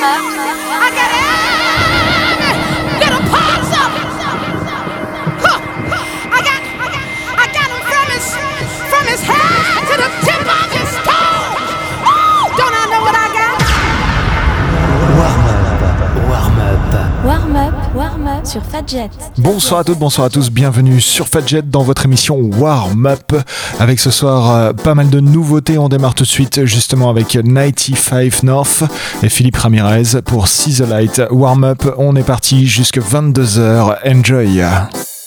I got it. Bonsoir à toutes, bonsoir à tous, bienvenue sur Fadjet dans votre émission Warm Up. Avec ce soir euh, pas mal de nouveautés, on démarre tout de suite justement avec 95 North et Philippe Ramirez pour See the Light. Warm Up, on est parti jusque 22h, enjoy.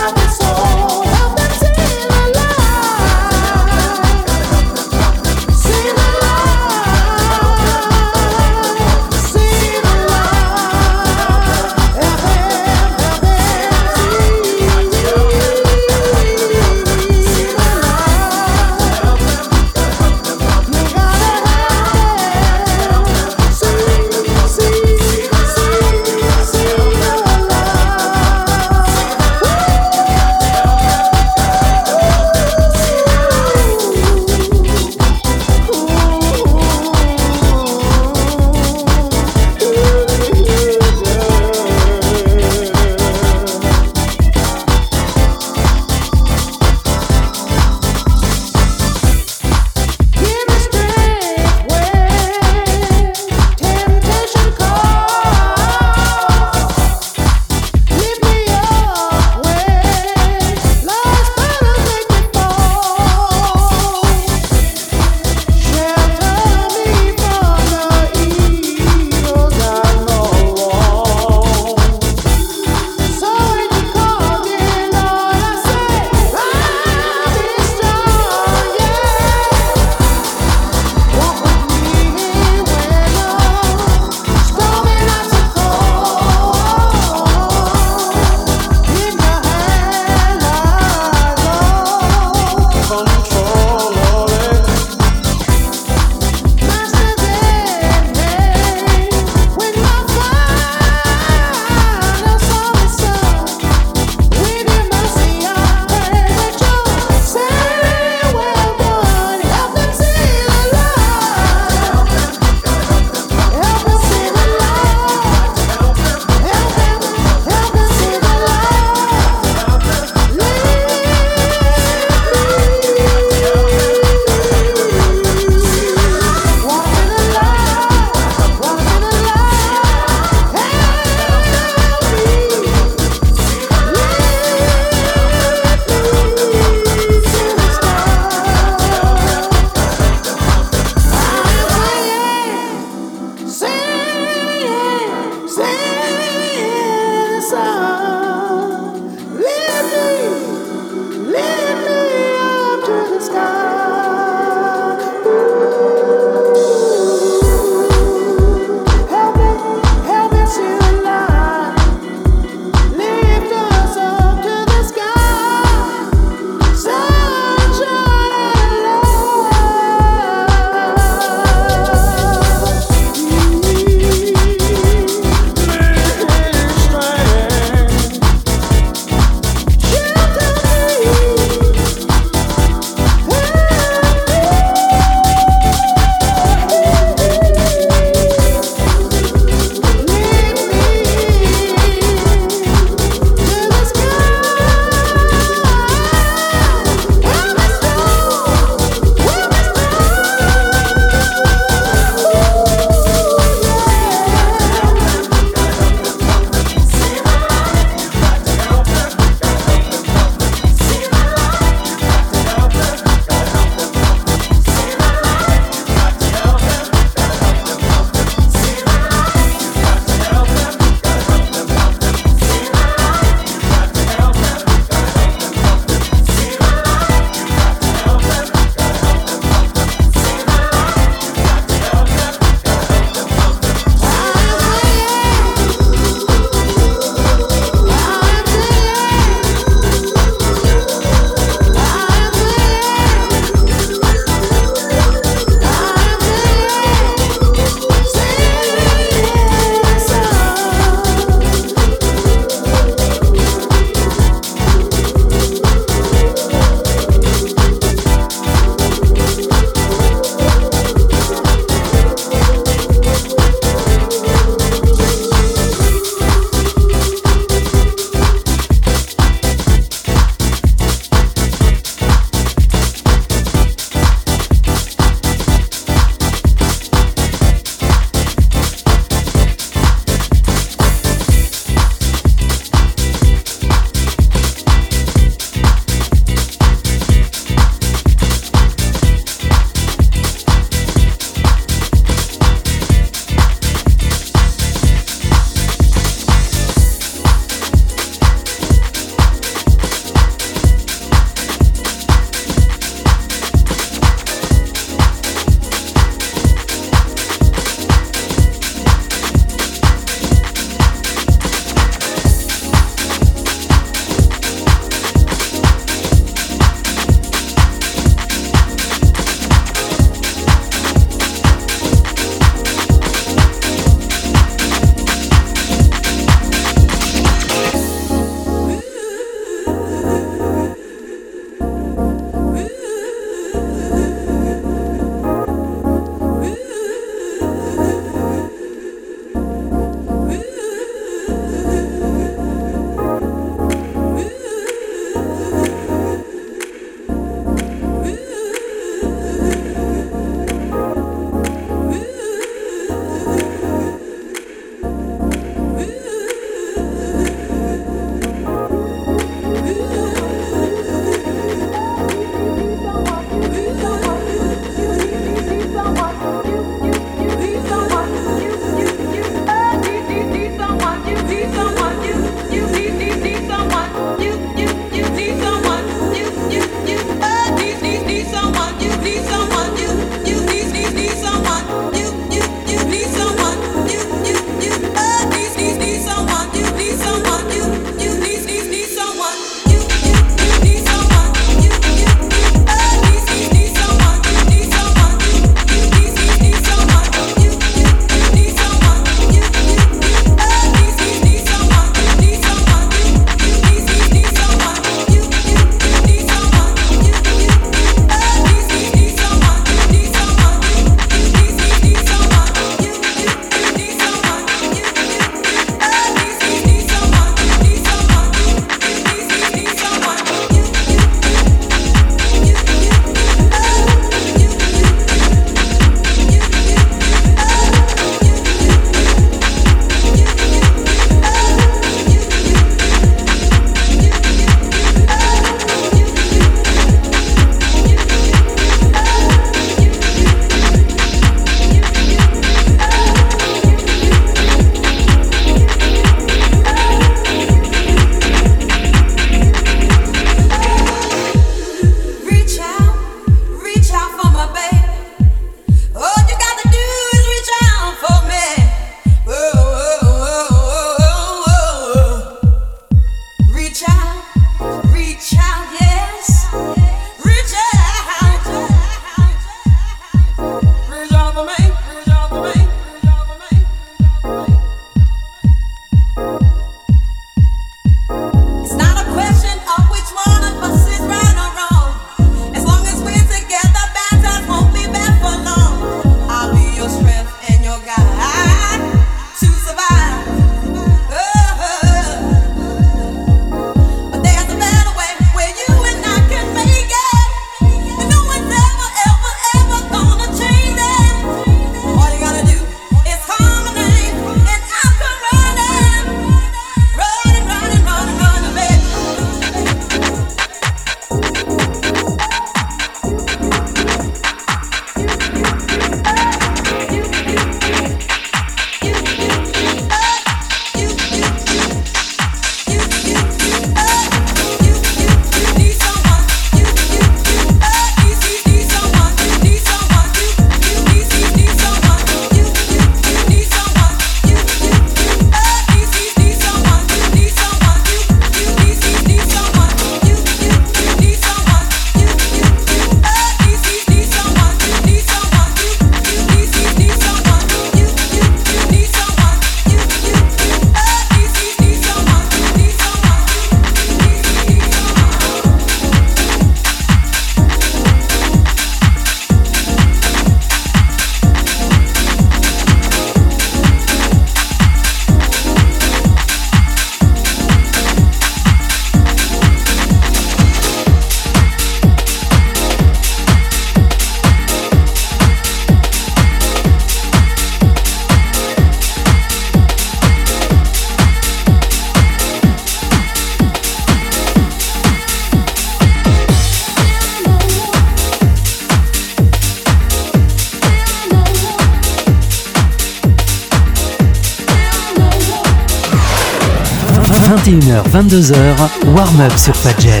21h, 22h, warm-up sur Fadjet.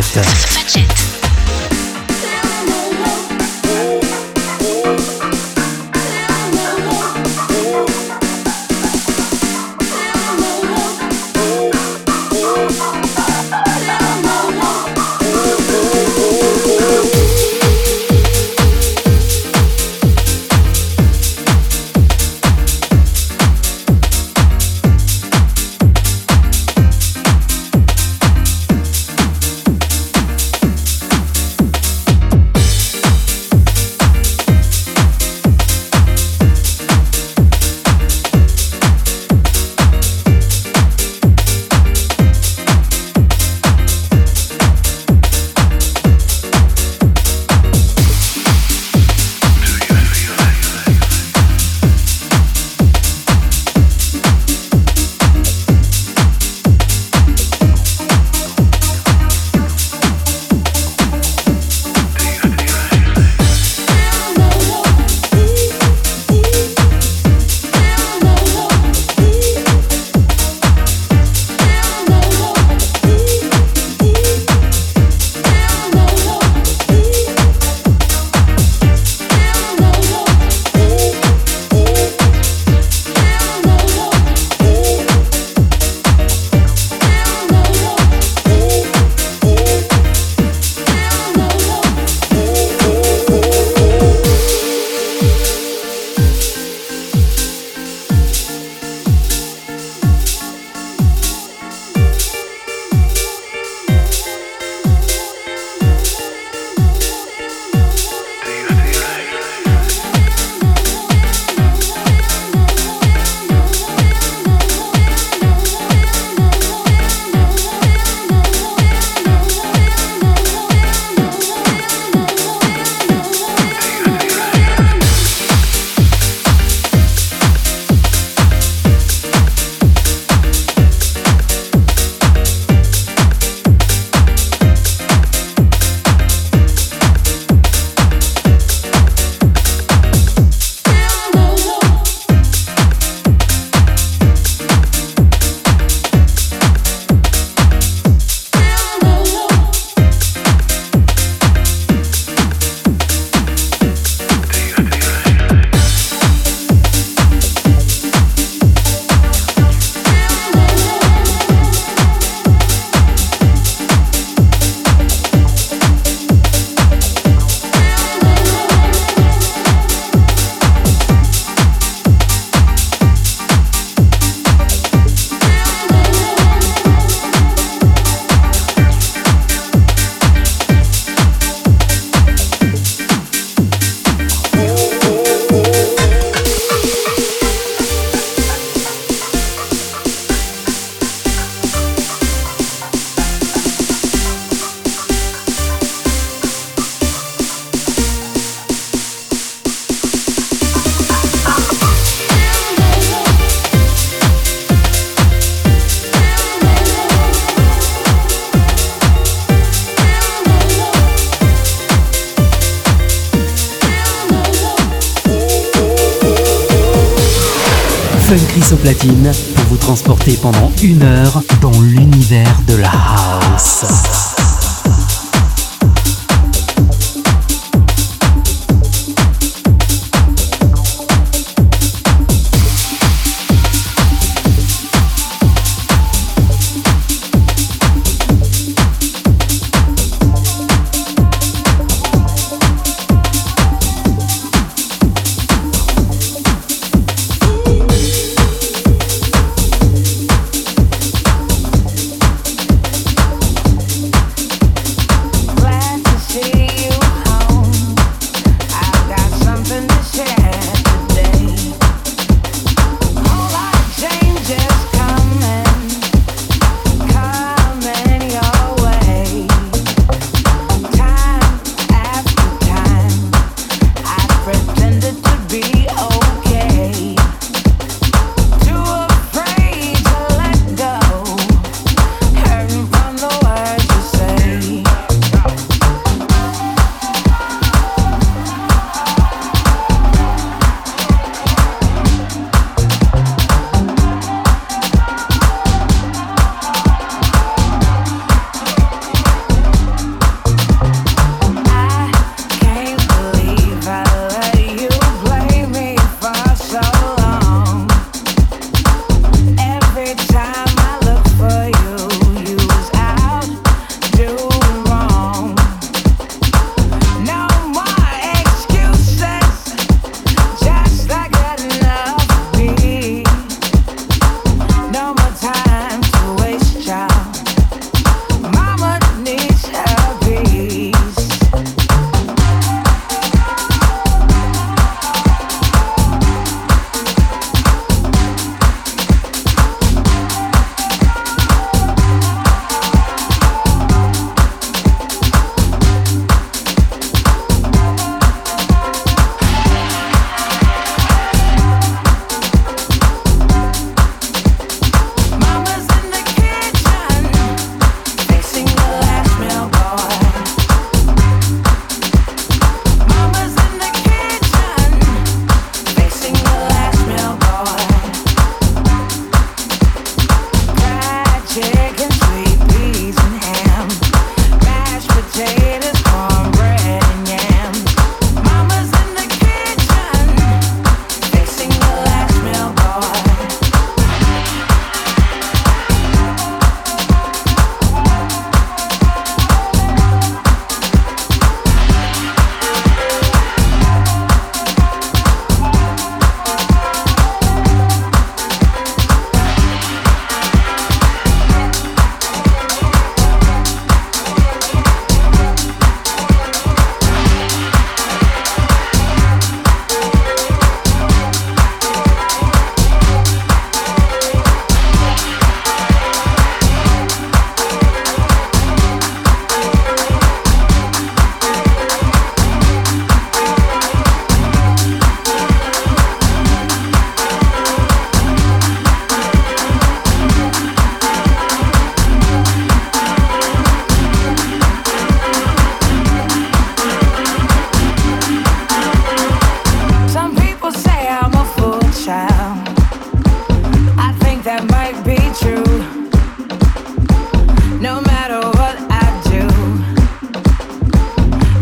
Pour vous transporter pendant une heure dans l'univers de la house.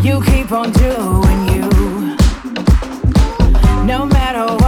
You keep on doing you, no matter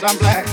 cause I'm black.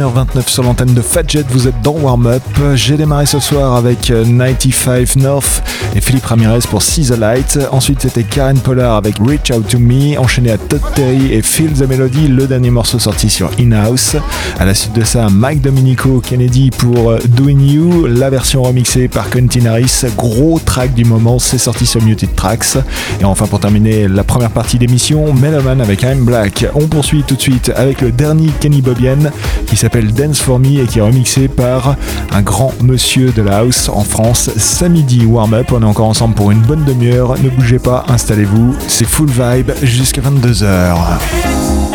21h29 sur l'antenne de Fadjet, vous êtes dans Warm Up. J'ai démarré ce soir avec 95 North Philippe Ramirez pour See the Light. Ensuite, c'était Karen Pollard avec Reach Out to Me, enchaîné à Todd Terry et Feel the Melody, le dernier morceau sorti sur In-House. À la suite de ça, Mike Dominico Kennedy pour Doing You, la version remixée par Quentin Harris. Gros track du moment, c'est sorti sur Muted Tracks. Et enfin, pour terminer la première partie d'émission, Meloman avec I'm Black. On poursuit tout de suite avec le dernier Kenny Bobian qui s'appelle Dance for Me et qui est remixé par un grand monsieur de la house en France, Samedi Warm Up. On encore ensemble pour une bonne demi-heure. Ne bougez pas, installez-vous. C'est full vibe jusqu'à 22h.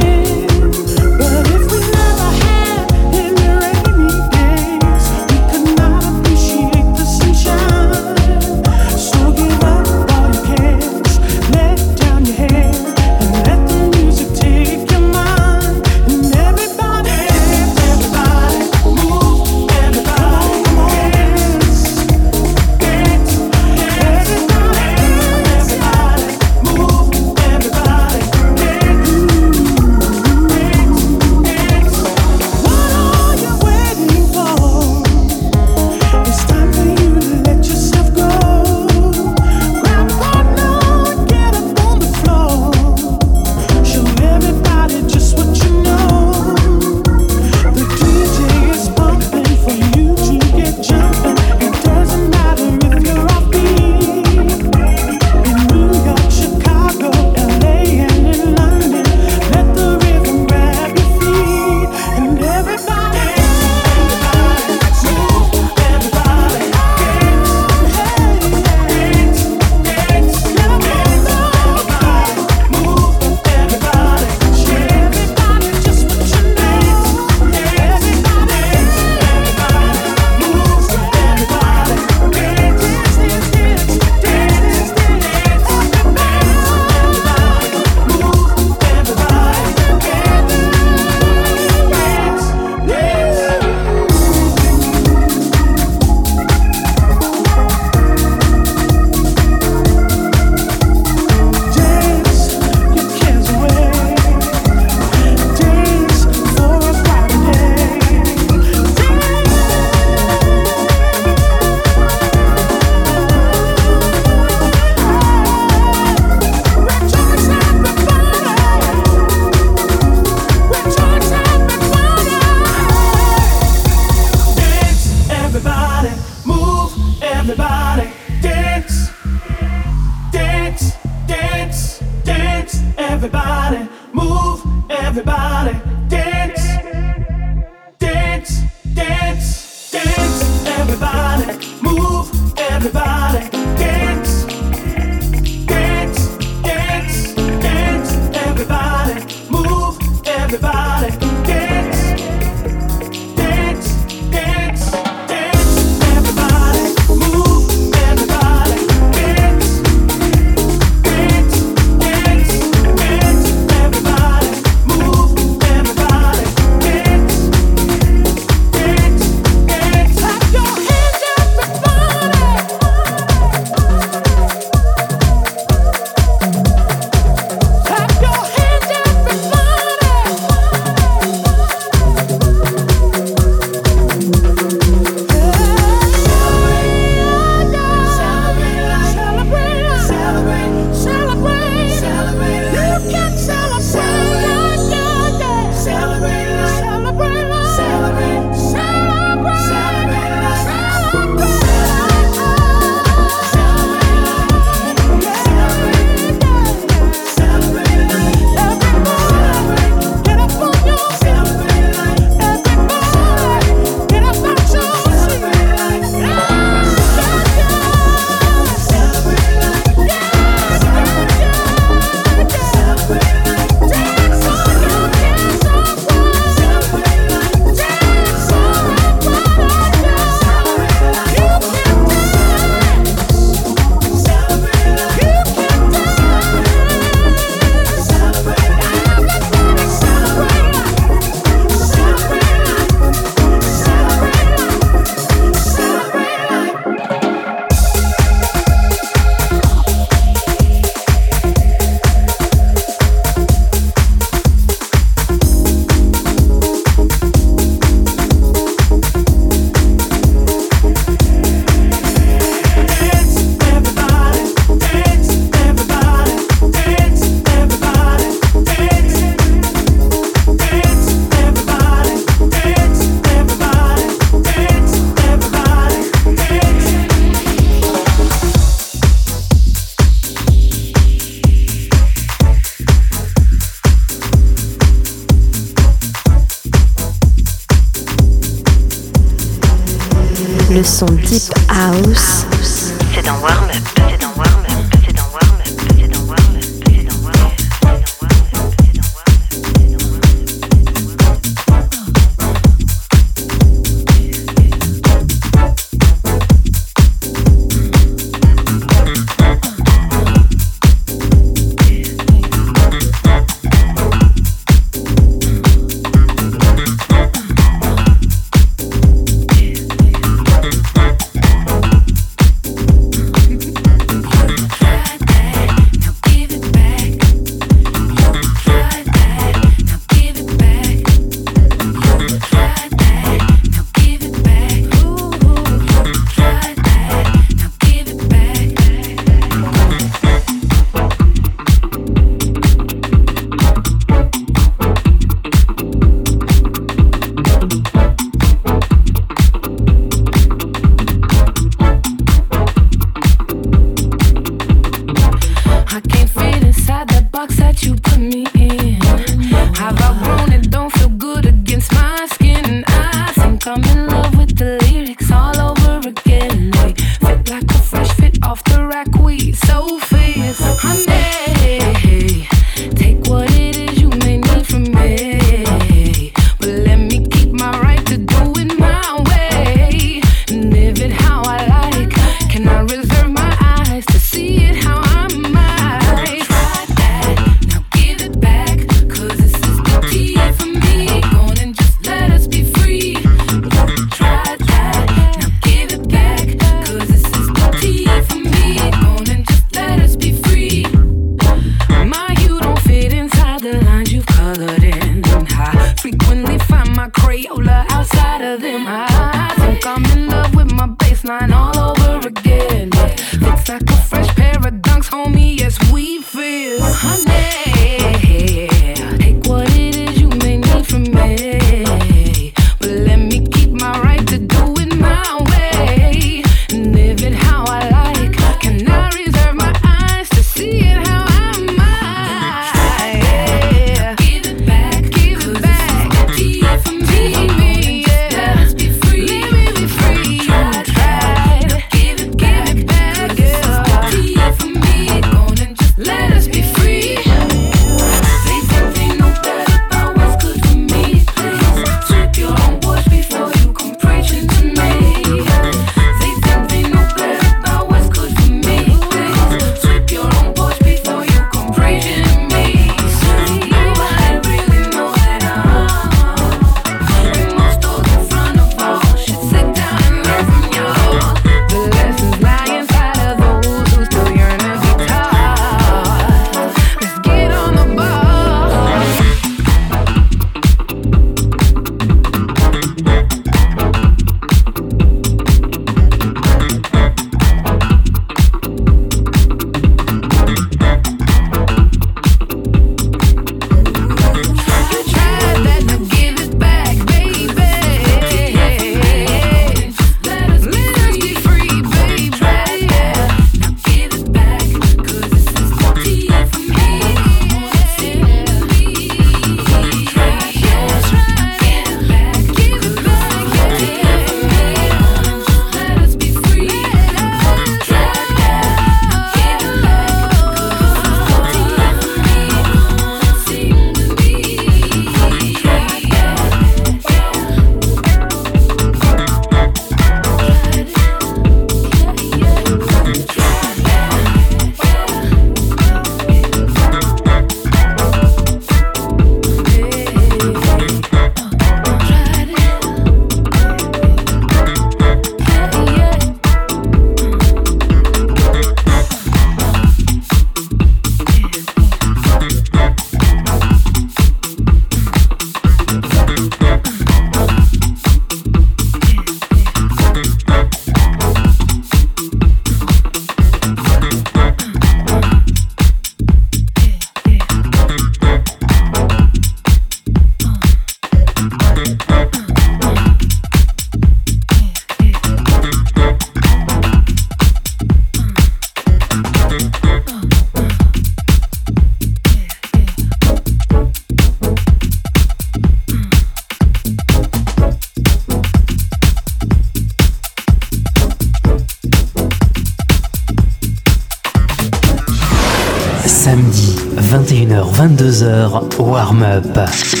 21h-22h, warm-up. Fadjet. Warm-up.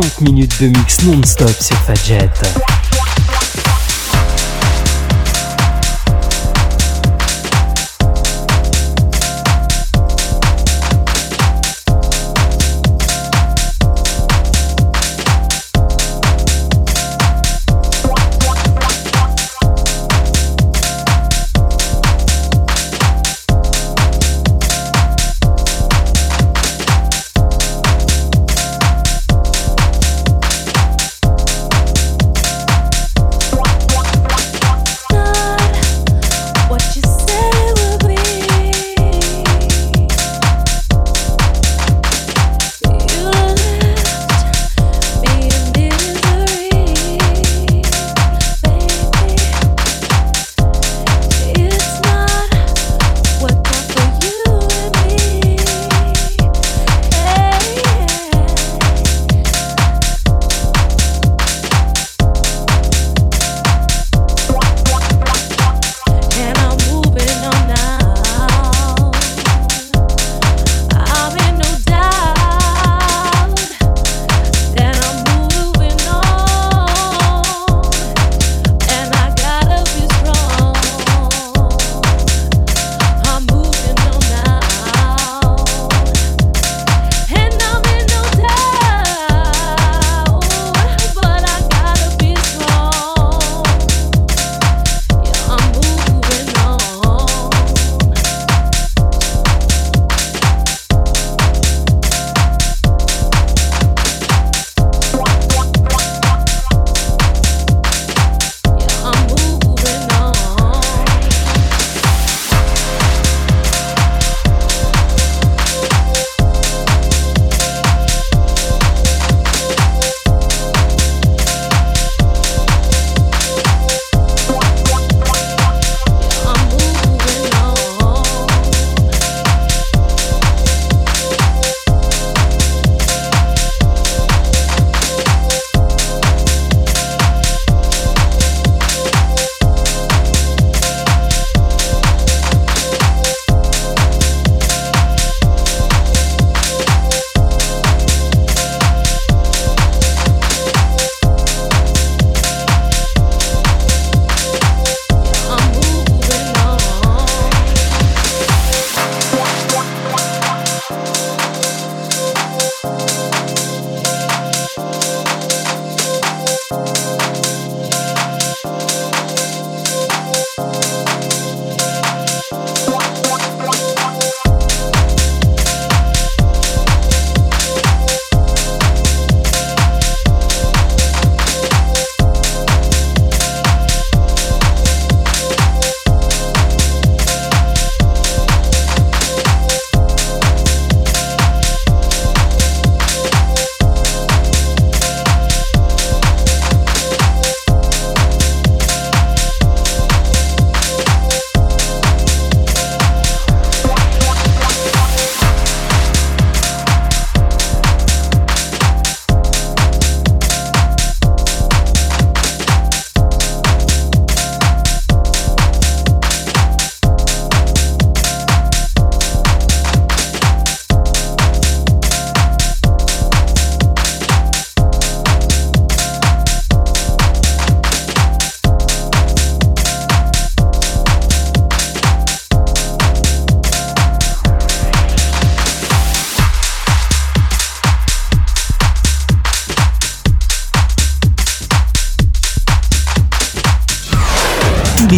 60 minutes de mix non-stop sur Fadjet.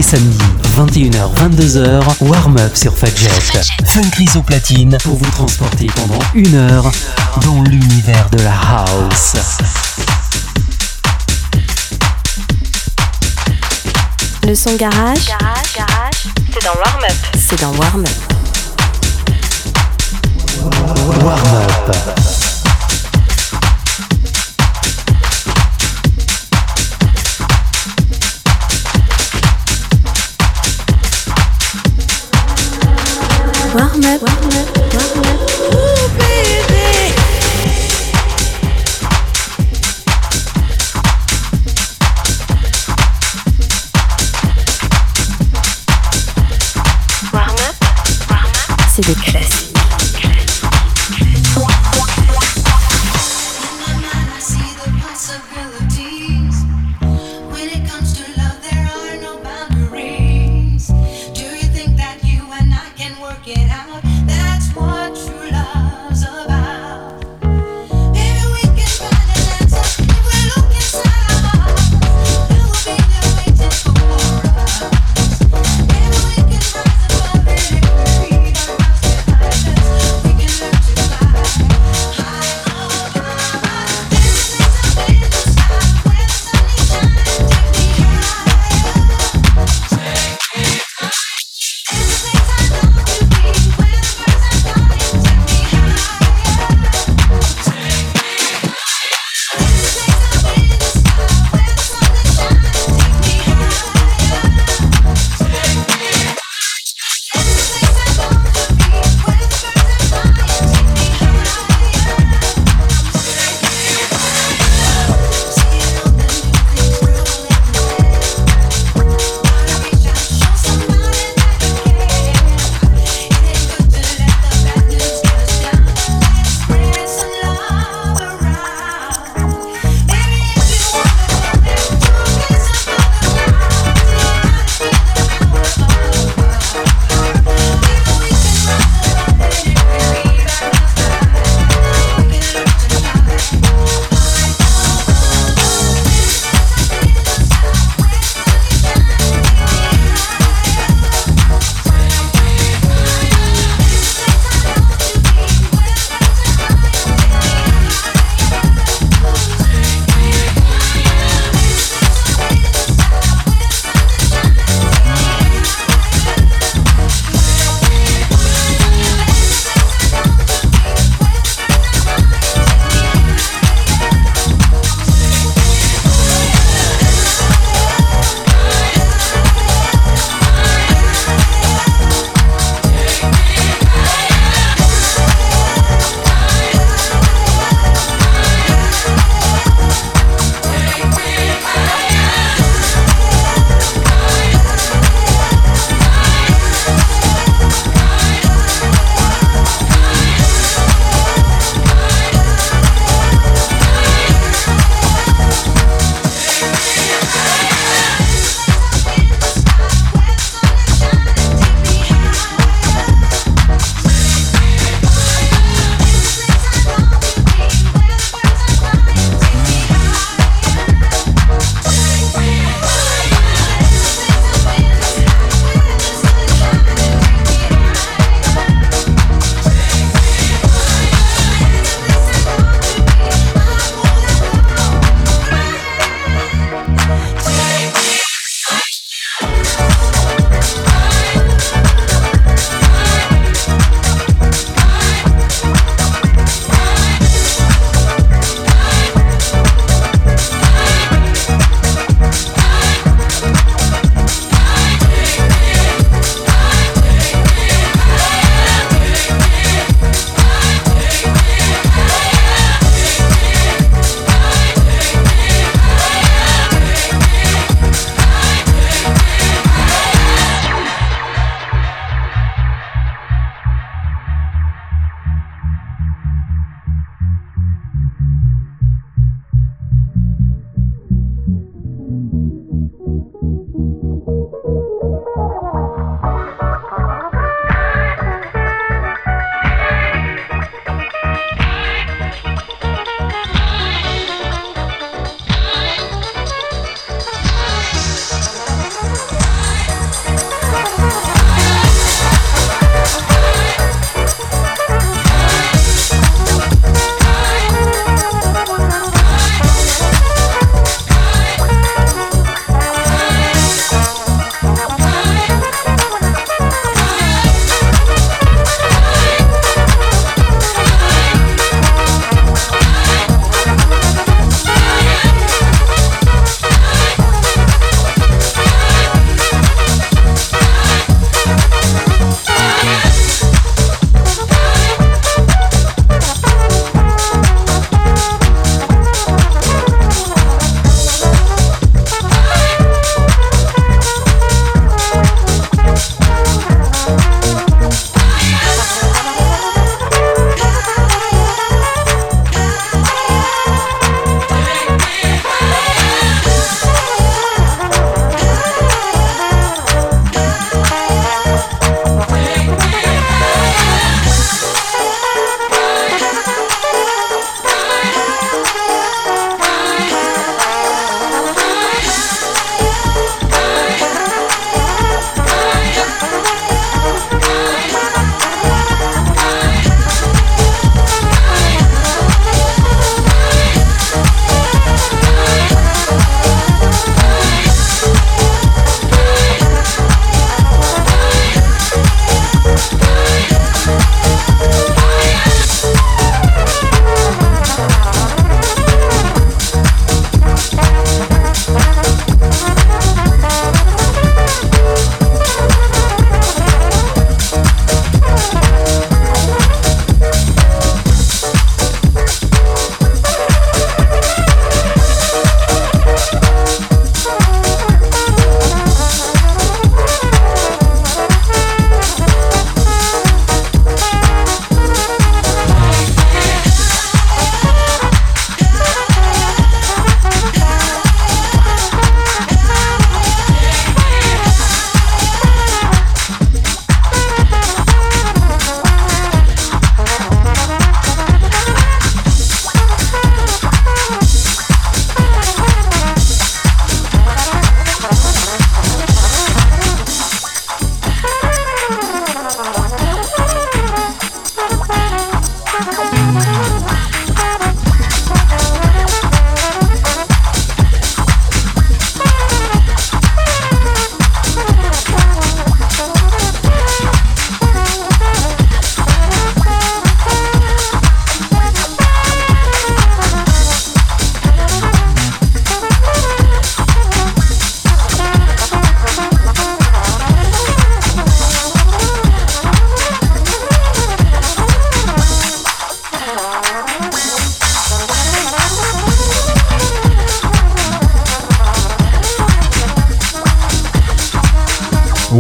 Samedi, 21h-22h, warm-up sur Fadjet. Fun au platine pour vous transporter pendant une heure dans l'univers de la house. Le son garage, garage, garage c'est dans warm-up. C'est dans warm-up. Warm-up. Warm up,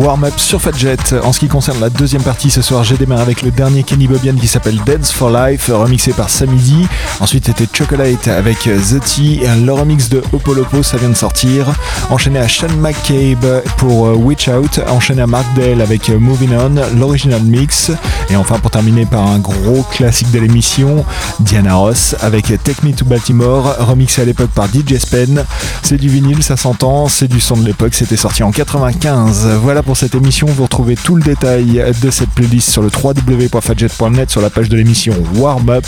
Warm-up sur Fadjet. En ce qui concerne la deuxième partie ce soir, j'ai démarré avec le dernier Kenny Bobian qui s'appelle Dance for Life, remixé par Samidi. Ensuite, c'était Chocolate avec The Tea, le remix de Opolopo, ça vient de sortir. Enchaîné à Sean McCabe pour euh, Witch Out. Enchaîné à Mark Dale avec euh, Moving On, l'original mix. Et enfin, pour terminer par un gros classique de l'émission, Diana Ross avec Take Me to Baltimore, remixé à l'époque par DJ Spen. C'est du vinyle, ça s'entend, c'est du son de l'époque, c'était sorti en 95. Voilà pour cette émission, vous retrouvez tout le détail de cette playlist sur le www.fadjet.net sur la page de l'émission Warm Up.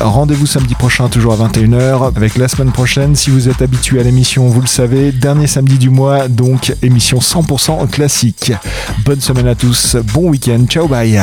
Rendez-vous samedi prochain, toujours à 21h, avec la semaine prochaine. Si vous êtes habitué à l'émission, vous le savez, dernier samedi du mois, donc émission 100% classique. Bonne semaine à tous, bon week-end, ciao bye